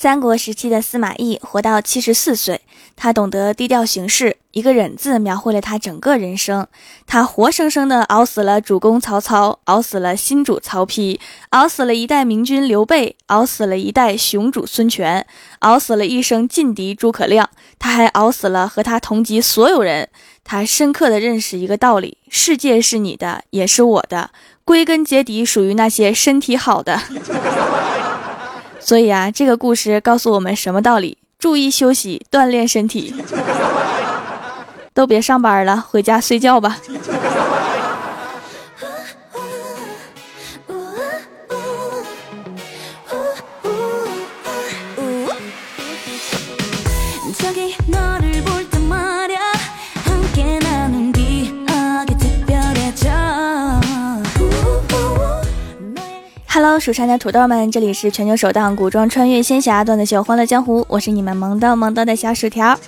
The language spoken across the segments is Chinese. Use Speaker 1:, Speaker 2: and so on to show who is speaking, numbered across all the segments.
Speaker 1: 三国时期的司马懿活到七十四岁，他懂得低调行事，一个忍字描绘了他整个人生。他活生生的熬死了主公曹操，熬死了新主曹丕，熬死了一代明君刘备，熬死了一代雄主孙权，熬死了一生劲敌诸葛亮。他还熬死了和他同级所有人。他深刻的认识一个道理：世界是你的，也是我的，归根结底属于那些身体好的。所以啊，这个故事告诉我们什么道理？注意休息，锻炼身体。都别上班了，回家睡觉吧。Hello，蜀山的土豆们，这里是全球首档古装穿越仙侠段子秀《欢乐江湖》，我是你们萌逗萌逗的小薯条。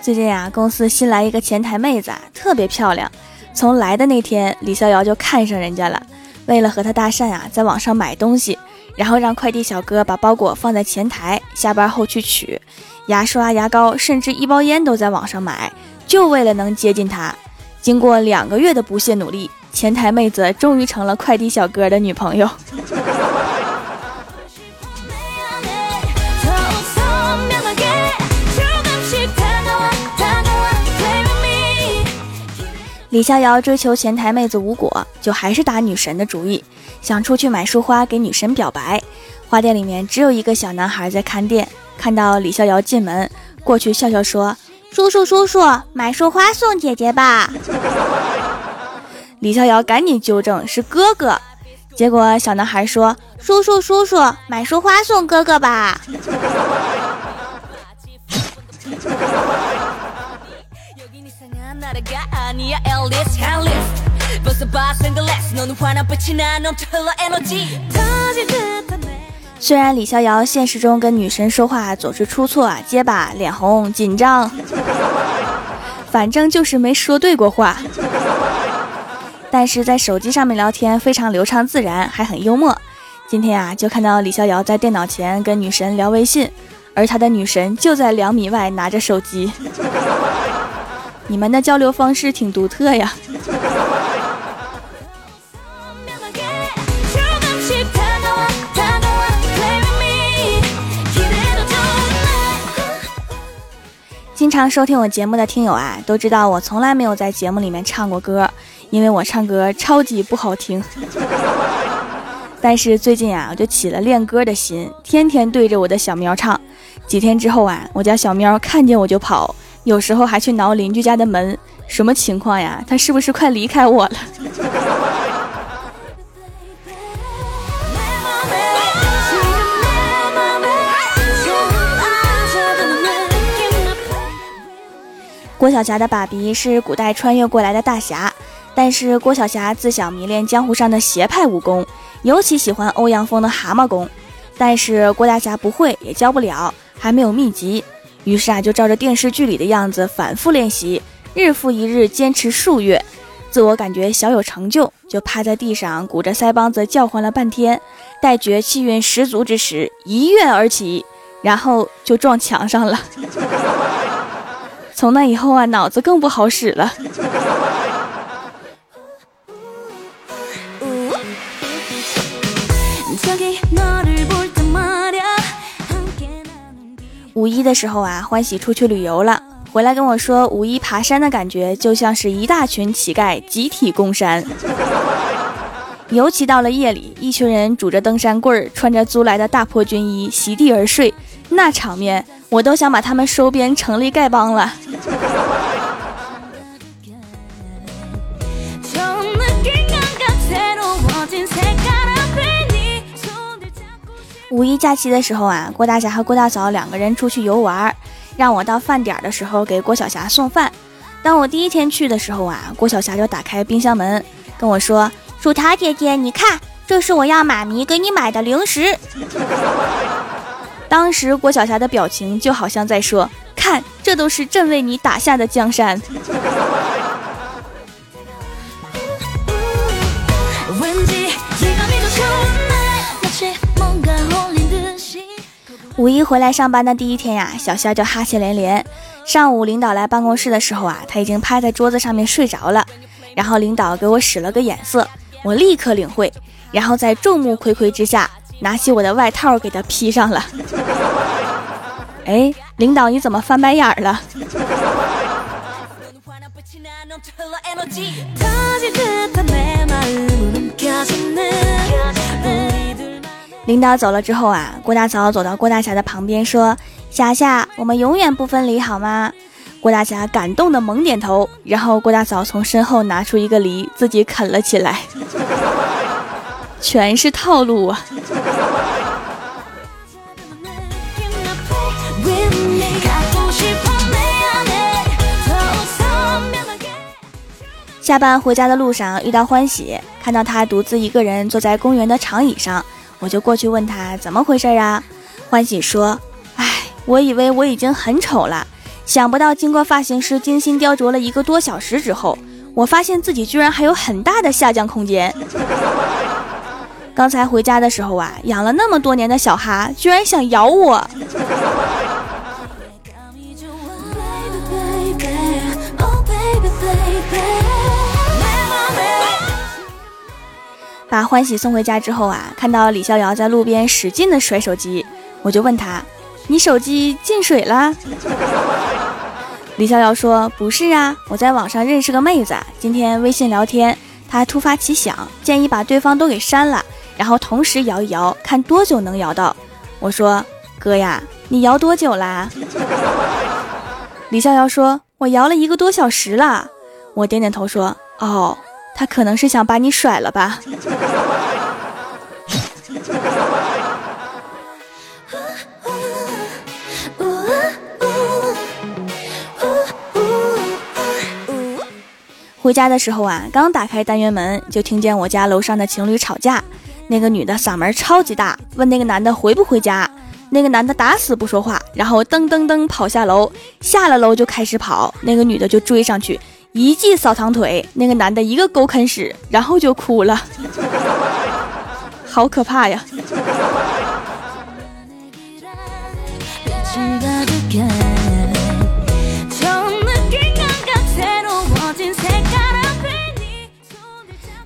Speaker 1: 最近啊，公司新来一个前台妹子，啊特别漂亮。从来的那天，李逍遥就看上人家了。为了和她搭讪啊，在网上买东西，然后让快递小哥把包裹放在前台，下班后去取。牙刷、牙膏，甚至一包烟都在网上买，就为了能接近她。经过两个月的不懈努力。前台妹子终于成了快递小哥的女朋友。李逍遥追求前台妹子无果，就还是打女神的主意，想出去买束花给女神表白。花店里面只有一个小男孩在看店，看到李逍遥进门，过去笑笑说：“叔叔叔叔，买束花送姐姐吧。” 李逍遥赶紧纠正是哥哥，结果小男孩说：“叔叔叔叔，买束花送哥哥吧。”虽然李逍遥现实中跟女神说话总是出错、结巴、脸红、紧张，反正就是没说对过话。但是在手机上面聊天非常流畅自然，还很幽默。今天啊，就看到李逍遥在电脑前跟女神聊微信，而他的女神就在两米外拿着手机。你们的交流方式挺独特呀。经常收听我节目的听友啊，都知道我从来没有在节目里面唱过歌。因为我唱歌超级不好听，但是最近啊，我就起了练歌的心，天天对着我的小喵唱。几天之后啊，我家小喵看见我就跑，有时候还去挠邻居家的门。什么情况呀？它是不是快离开我了？郭晓霞的爸比是古代穿越过来的大侠。但是郭晓霞自小迷恋江湖上的邪派武功，尤其喜欢欧阳锋的蛤蟆功。但是郭大侠不会，也教不了，还没有秘籍。于是啊，就照着电视剧里的样子反复练习，日复一日，坚持数月，自我感觉小有成就，就趴在地上鼓着腮帮子叫唤了半天。待觉气运十足之时，一跃而起，然后就撞墙上了。从那以后啊，脑子更不好使了。五一的时候啊，欢喜出去旅游了，回来跟我说，五一爬山的感觉就像是一大群乞丐集体攻山，尤其到了夜里，一群人拄着登山棍儿，穿着租来的大破军衣，席地而睡，那场面我都想把他们收编成立丐帮了。五一假期的时候啊，郭大侠和郭大嫂两个人出去游玩，让我到饭点的时候给郭晓霞送饭。当我第一天去的时候啊，郭晓霞就打开冰箱门跟我说：“薯条姐姐，你看，这是我要妈咪给你买的零食。” 当时郭晓霞的表情就好像在说：“看，这都是朕为你打下的江山。” 五一回来上班的第一天呀，小肖就哈气连连。上午领导来办公室的时候啊，他已经趴在桌子上面睡着了。然后领导给我使了个眼色，我立刻领会，然后在众目睽睽之下，拿起我的外套给他披上了。哎，领导你怎么翻白眼了？领导走了之后啊，郭大嫂走到郭大侠的旁边说：“霞霞，我们永远不分离，好吗？”郭大侠感动的猛点头，然后郭大嫂从身后拿出一个梨，自己啃了起来。全是套路啊！下班回家的路上遇到欢喜，看到他独自一个人坐在公园的长椅上。我就过去问他怎么回事啊？欢喜说：“哎，我以为我已经很丑了，想不到经过发型师精心雕琢了一个多小时之后，我发现自己居然还有很大的下降空间。刚才回家的时候啊，养了那么多年的小哈居然想咬我。”把欢喜送回家之后啊，看到李逍遥在路边使劲的甩手机，我就问他：“你手机进水了？”李逍遥说：“不是啊，我在网上认识个妹子，今天微信聊天，她突发奇想，建议把对方都给删了，然后同时摇一摇，看多久能摇到。”我说：“哥呀，你摇多久啦？”李逍遥说：“我摇了一个多小时了。”我点点头说：“哦。”他可能是想把你甩了吧。回家的时候啊，刚打开单元门，就听见我家楼上的情侣吵架。那个女的嗓门超级大，问那个男的回不回家。那个男的打死不说话，然后噔噔噔跑下楼，下了楼就开始跑。那个女的就追上去。一记扫堂腿，那个男的一个狗啃屎，然后就哭了，好可怕呀！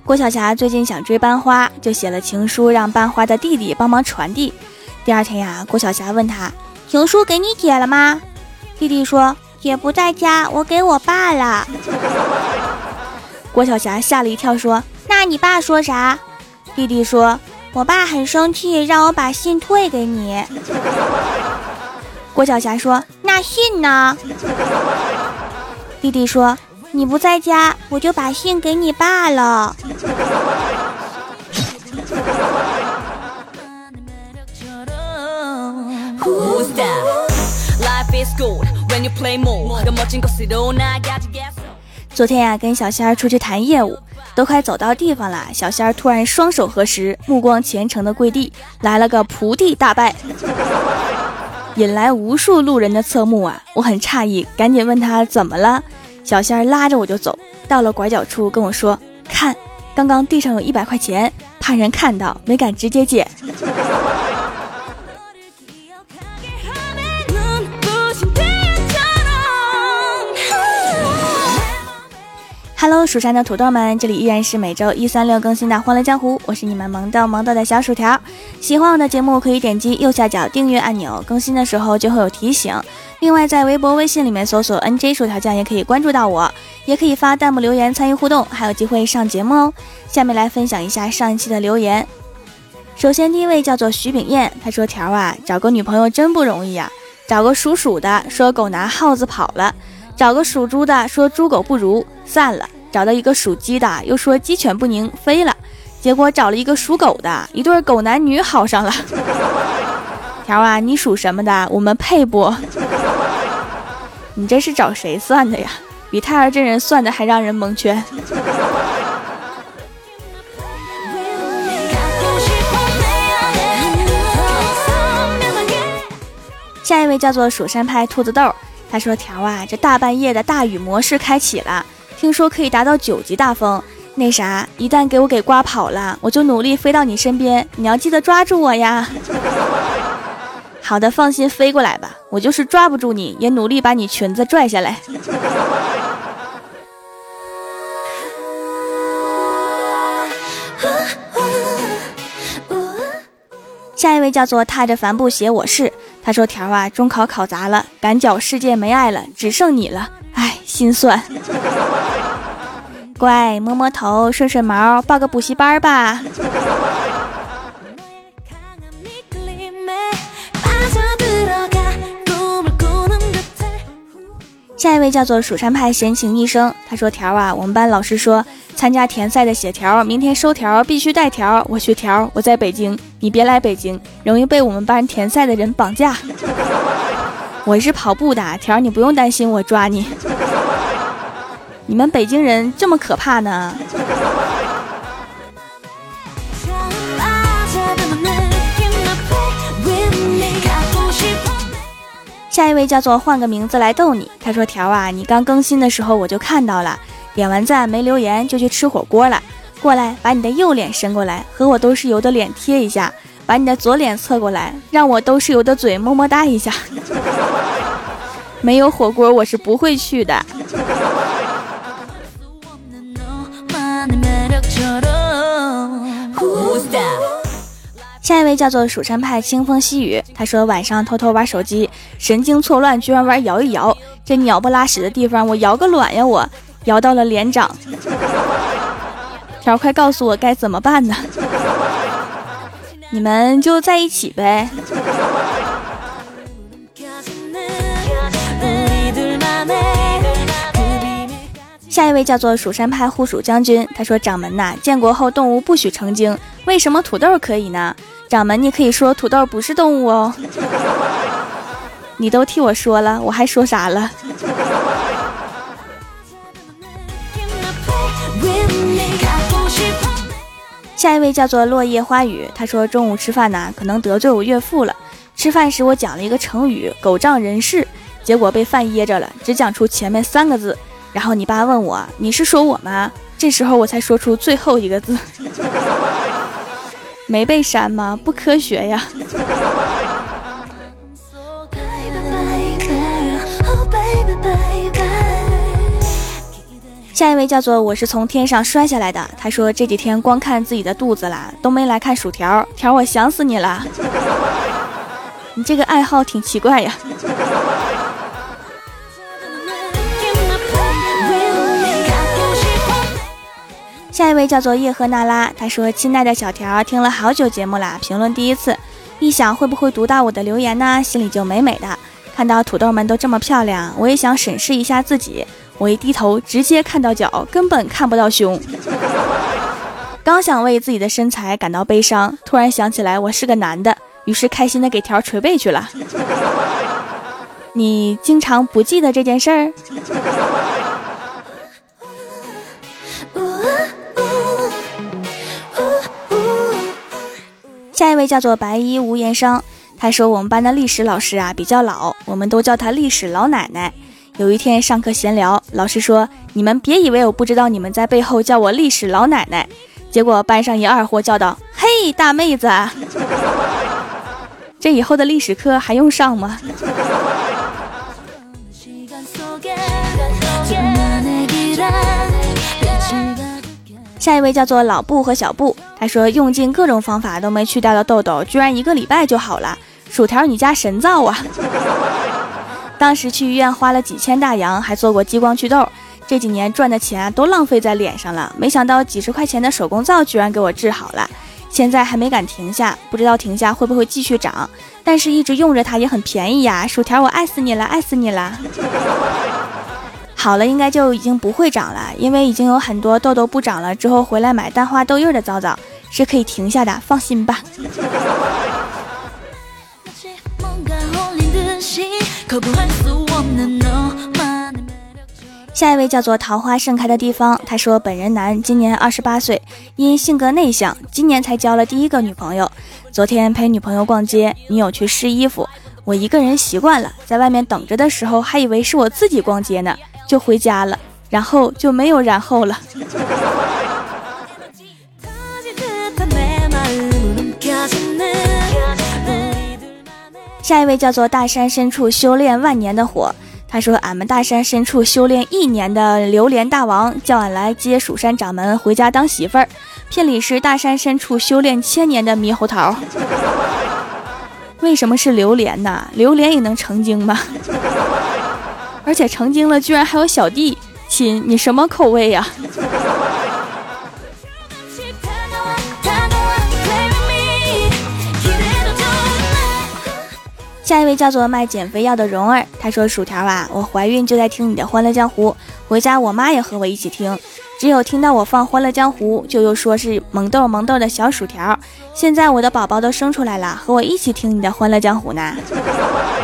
Speaker 1: 郭晓霞最近想追班花，就写了情书让班花的弟弟帮忙传递。第二天呀，郭晓霞问他：“情书给你姐了吗？”弟弟说。姐不在家，我给我爸了。郭晓霞吓了一跳，说：“那你爸说啥？”弟弟说：“我爸很生气，让我把信退给你。”郭晓霞说：“那信呢？”弟弟说：“你不在家，我就把信给你爸了。”昨天呀，跟小仙儿出去谈业务，都快走到地方了，小仙儿突然双手合十，目光虔诚的跪地，来了个菩地大拜，引来无数路人的侧目啊！我很诧异，赶紧问他怎么了。小仙儿拉着我就走到了拐角处，跟我说：“看，刚刚地上有一百块钱，怕人看到，没敢直接捡。” Hello，蜀山的土豆们，这里依然是每周一、三、六更新的《欢乐江湖》，我是你们萌豆萌豆的小薯条。喜欢我的节目，可以点击右下角订阅按钮，更新的时候就会有提醒。另外，在微博、微信里面搜索 “nj 薯条酱”也可以关注到我，也可以发弹幕留言参与互动，还有机会上节目哦。下面来分享一下上一期的留言。首先，第一位叫做徐炳燕，他说：“条啊，找个女朋友真不容易呀，找个属鼠的，说狗拿耗子跑了。”找个属猪的，说猪狗不如，散了；找到一个属鸡的，又说鸡犬不宁，飞了。结果找了一个属狗的，一对狗男女好上了。条啊，你属什么的？我们配不？你这是找谁算的呀？比太儿真人算的还让人蒙圈。下一位叫做蜀山派兔子豆。他说：“条啊，这大半夜的大雨模式开启了，听说可以达到九级大风。那啥，一旦给我给刮跑了，我就努力飞到你身边，你要记得抓住我呀。”好的，放心飞过来吧，我就是抓不住你，也努力把你裙子拽下来。下一位叫做踏着帆布鞋，我是他说条啊，中考考砸了，赶脚世界没爱了，只剩你了，唉，心酸。乖，摸摸头，顺顺毛，报个补习班吧。下一位叫做蜀山派闲情一生，他说条啊，我们班老师说参加田赛的写条，明天收条必须带条。我去条，我在北京，你别来北京，容易被我们班田赛的人绑架。我是跑步的条，你不用担心我抓你。你们北京人这么可怕呢？下一位叫做换个名字来逗你。他说：“条啊，你刚更新的时候我就看到了，点完赞没留言就去吃火锅了。过来，把你的右脸伸过来，和我都是油的脸贴一下；把你的左脸侧过来，让我都是油的嘴么么哒一下。没有火锅我是不会去的。”下一位叫做蜀山派清风细雨，他说晚上偷偷玩手机，神经错乱，居然玩摇一摇，这鸟不拉屎的地方我摇个卵呀！我摇到了连长，条快告诉我该怎么办呢？你们就在一起呗。下一位叫做蜀山派护蜀将军，他说掌门呐，建国后动物不许成精，为什么土豆可以呢？掌门，你可以说土豆不是动物哦。你都替我说了，我还说啥了？下一位叫做落叶花语，他说中午吃饭呢，可能得罪我岳父了。吃饭时我讲了一个成语“狗仗人势”，结果被饭噎着了，只讲出前面三个字。然后你爸问我：“你是说我吗？”这时候我才说出最后一个字。没被删吗？不科学呀！下一位叫做我是从天上摔下来的。他说这几天光看自己的肚子啦，都没来看薯条条，我想死你了。你这个爱好挺奇怪呀。下一位叫做叶赫那拉，他说：“亲爱的小条，听了好久节目啦，评论第一次，一想会不会读到我的留言呢，心里就美美的。看到土豆们都这么漂亮，我也想审视一下自己。我一低头，直接看到脚，根本看不到胸。刚想为自己的身材感到悲伤，突然想起来我是个男的，于是开心的给条捶背去了。你经常不记得这件事儿？”下一位叫做白衣无言声，他说我们班的历史老师啊比较老，我们都叫他历史老奶奶。有一天上课闲聊，老师说：“你们别以为我不知道你们在背后叫我历史老奶奶。”结果班上一二货叫道：“嘿，大妹子，这以后的历史课还用上吗？”下一位叫做老布和小布，他说用尽各种方法都没去掉的痘痘，居然一个礼拜就好了。薯条，你家神造啊！当时去医院花了几千大洋，还做过激光祛痘。这几年赚的钱都浪费在脸上了，没想到几十块钱的手工皂居然给我治好了。现在还没敢停下，不知道停下会不会继续长，但是一直用着它也很便宜呀。薯条，我爱死你了，爱死你了。好了，应该就已经不会长了，因为已经有很多痘痘不长了。之后回来买淡化痘印的皂皂是可以停下的，放心吧。下一位叫做桃花盛开的地方，他说本人男，今年二十八岁，因性格内向，今年才交了第一个女朋友。昨天陪女朋友逛街，女友去试衣服，我一个人习惯了，在外面等着的时候，还以为是我自己逛街呢。就回家了，然后就没有然后了。下一位叫做大山深处修炼万年的火，他说：“俺们大山深处修炼一年的榴莲大王叫俺来接蜀山掌门回家当媳妇儿，聘礼是大山深处修炼千年的猕猴桃。为什么是榴莲呢？榴莲也能成精吗？而且成精了居然还有小弟亲，你什么口味呀？”下一位叫做卖减肥药的蓉儿，她说：“薯条啊，我怀孕就在听你的《欢乐江湖》，回家我妈也和我一起听，只有听到我放《欢乐江湖》，就又说是萌豆萌豆的小薯条。现在我的宝宝都生出来了，和我一起听你的《欢乐江湖》呢。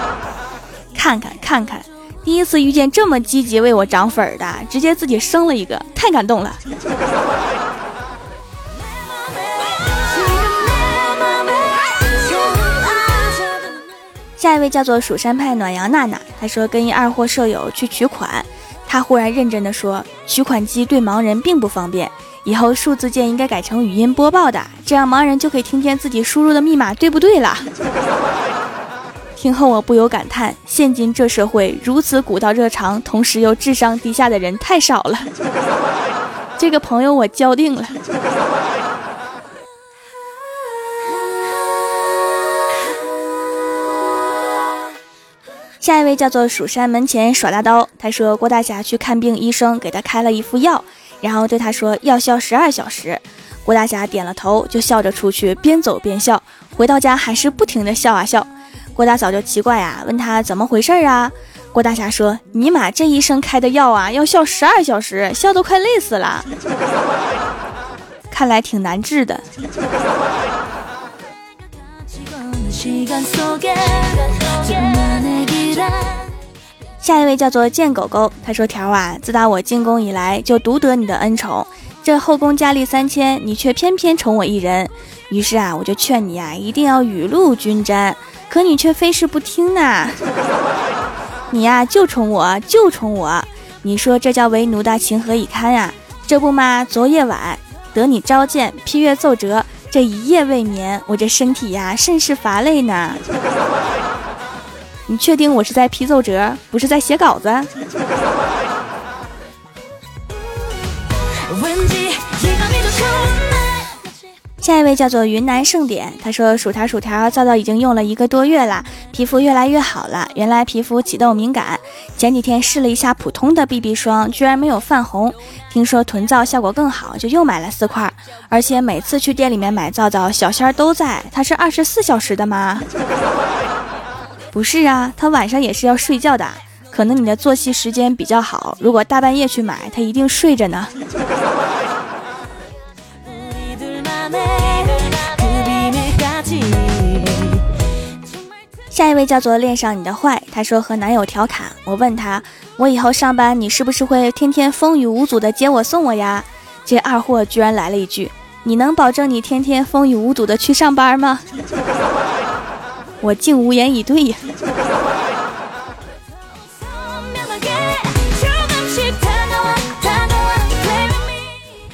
Speaker 1: 看看看看，第一次遇见这么积极为我涨粉的，直接自己生了一个，太感动了。”下一位叫做蜀山派暖阳娜娜，她说跟一二货舍友去取款，她忽然认真的说，取款机对盲人并不方便，以后数字键应该改成语音播报的，这样盲人就可以听见自己输入的密码对不对了。听后我不由感叹，现今这社会如此古道热肠，同时又智商低下的人太少了。这个朋友我交定了。下一位叫做蜀山门前耍大刀，他说郭大侠去看病，医生给他开了一副药，然后对他说药效十二小时。郭大侠点了头，就笑着出去，边走边笑。回到家还是不停的笑啊笑。郭大嫂就奇怪啊，问他怎么回事啊？郭大侠说：“尼玛，这医生开的药啊，要笑十二小时，笑都快累死了。看来挺难治的。”下一位叫做贱狗狗，他说：“条啊，自打我进宫以来，就独得你的恩宠。这后宫佳丽三千，你却偏偏宠我一人。于是啊，我就劝你啊，一定要雨露均沾。可你却非是不听呐！你呀，就宠我，就宠我。你说这叫为奴的情何以堪呀？这不嘛，昨夜晚得你召见，批阅奏折，这一夜未眠，我这身体呀，甚是乏累呢。”你确定我是在批奏折，不是在写稿子？下一位叫做云南盛典，他说薯条薯条皂皂已经用了一个多月了，皮肤越来越好了。原来皮肤起痘敏感，前几天试了一下普通的 BB 霜，居然没有泛红。听说囤皂效果更好，就又买了四块。而且每次去店里面买皂皂，小仙儿都在。它是二十四小时的吗？不是啊，他晚上也是要睡觉的，可能你的作息时间比较好。如果大半夜去买，他一定睡着呢。下一位叫做恋上你的坏，他说和男友调侃，我问他，我以后上班你是不是会天天风雨无阻的接我送我呀？这二货居然来了一句，你能保证你天天风雨无阻的去上班吗？我竟无言以对呀。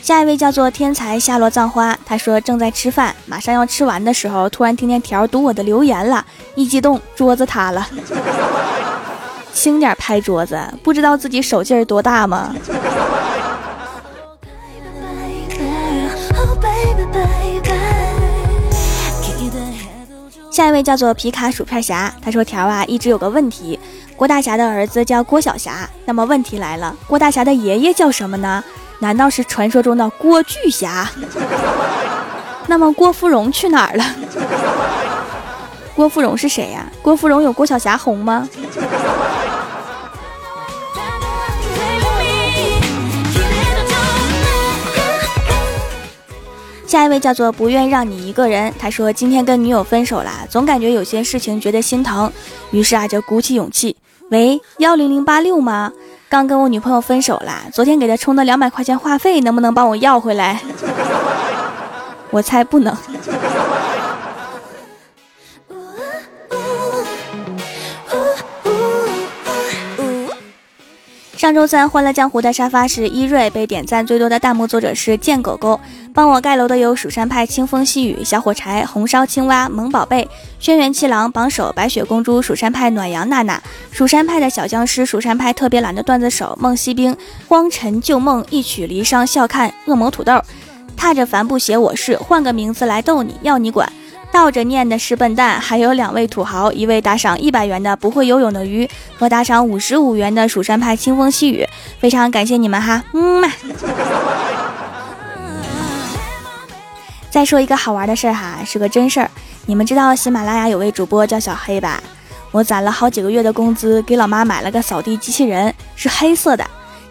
Speaker 1: 下一位叫做天才夏洛葬花，他说正在吃饭，马上要吃完的时候，突然听见条读我的留言了，一激动桌子塌了，轻点拍桌子，不知道自己手劲儿多大吗？下一位叫做皮卡薯片侠，他说：“条啊，一直有个问题，郭大侠的儿子叫郭小侠，那么问题来了，郭大侠的爷爷叫什么呢？难道是传说中的郭巨侠？那么郭芙蓉去哪儿了？郭芙蓉是谁呀？郭芙蓉有郭小侠红吗？”下一位叫做不愿让你一个人，他说今天跟女友分手了，总感觉有些事情觉得心疼，于是啊就鼓起勇气，喂幺零零八六吗？刚跟我女朋友分手了，昨天给她充的两百块钱话费，能不能帮我要回来？我猜不能。上周三《欢乐江湖》的沙发是伊瑞，被点赞最多的弹幕作者是贱狗狗。帮我盖楼的有蜀山派清风细雨、小火柴、红烧青蛙、萌宝贝、轩辕七郎、榜首、白雪公主、蜀山派暖阳娜娜、蜀山派的小僵尸、蜀山派特别懒的段子手梦西兵、荒尘旧梦、一曲离殇笑看、恶魔土豆、踏着帆布鞋我是换个名字来逗你要你管。倒着念的是笨蛋，还有两位土豪，一位打赏一百元的不会游泳的鱼，和打赏五十五元的蜀山派清风细雨，非常感谢你们哈，嗯嘛。再说一个好玩的事儿哈，是个真事儿，你们知道喜马拉雅有位主播叫小黑吧？我攒了好几个月的工资，给老妈买了个扫地机器人，是黑色的，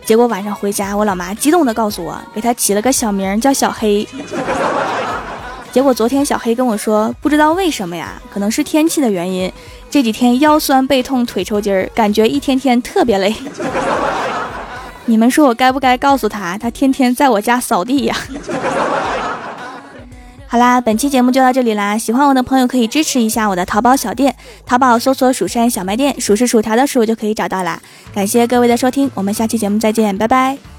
Speaker 1: 结果晚上回家，我老妈激动的告诉我，给他起了个小名叫小黑。结果昨天小黑跟我说，不知道为什么呀，可能是天气的原因，这几天腰酸背痛腿抽筋儿，感觉一天天特别累。你们说我该不该告诉他，他天天在我家扫地呀？好啦，本期节目就到这里啦，喜欢我的朋友可以支持一下我的淘宝小店，淘宝搜索“蜀山小卖店”，数是薯条的数就可以找到啦。感谢各位的收听，我们下期节目再见，拜拜。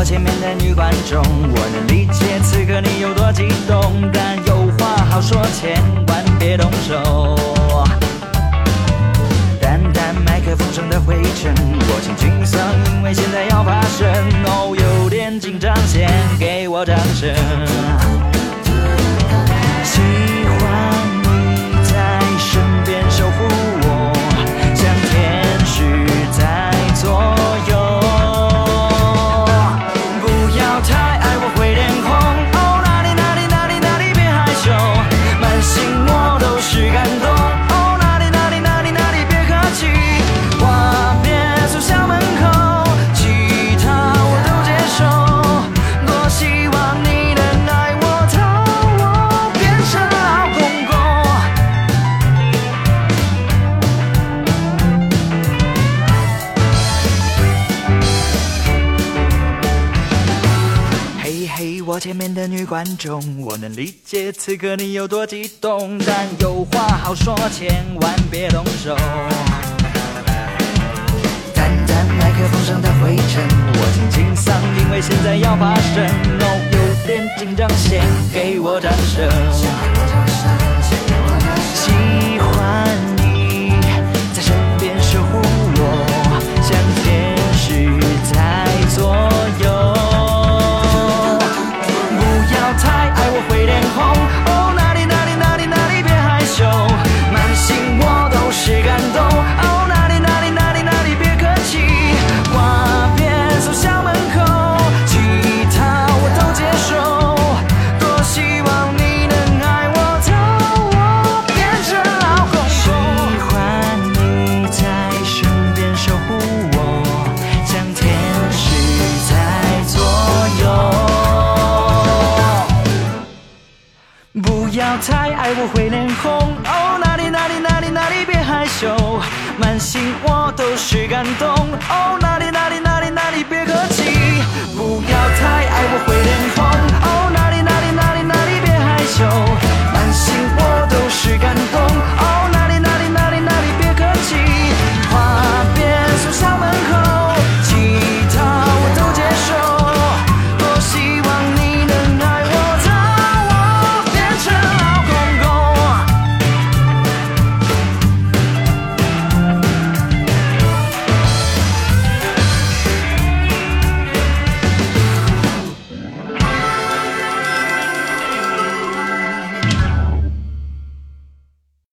Speaker 2: 我前面的女观众，我能理解此刻你有多激动，但有话好说，千万别动手。淡淡麦克风上的灰尘，我请沮丧，因为现在要发声。哦，有点紧张，先给我掌声。前面的女观众，我能理解此刻你有多激动，但有话好说，千万别动手。淡淡麦克风上的灰尘，我轻轻嗓，因为现在要发声。哦，有点紧张，先给我掌声。满心我都是感动。哦，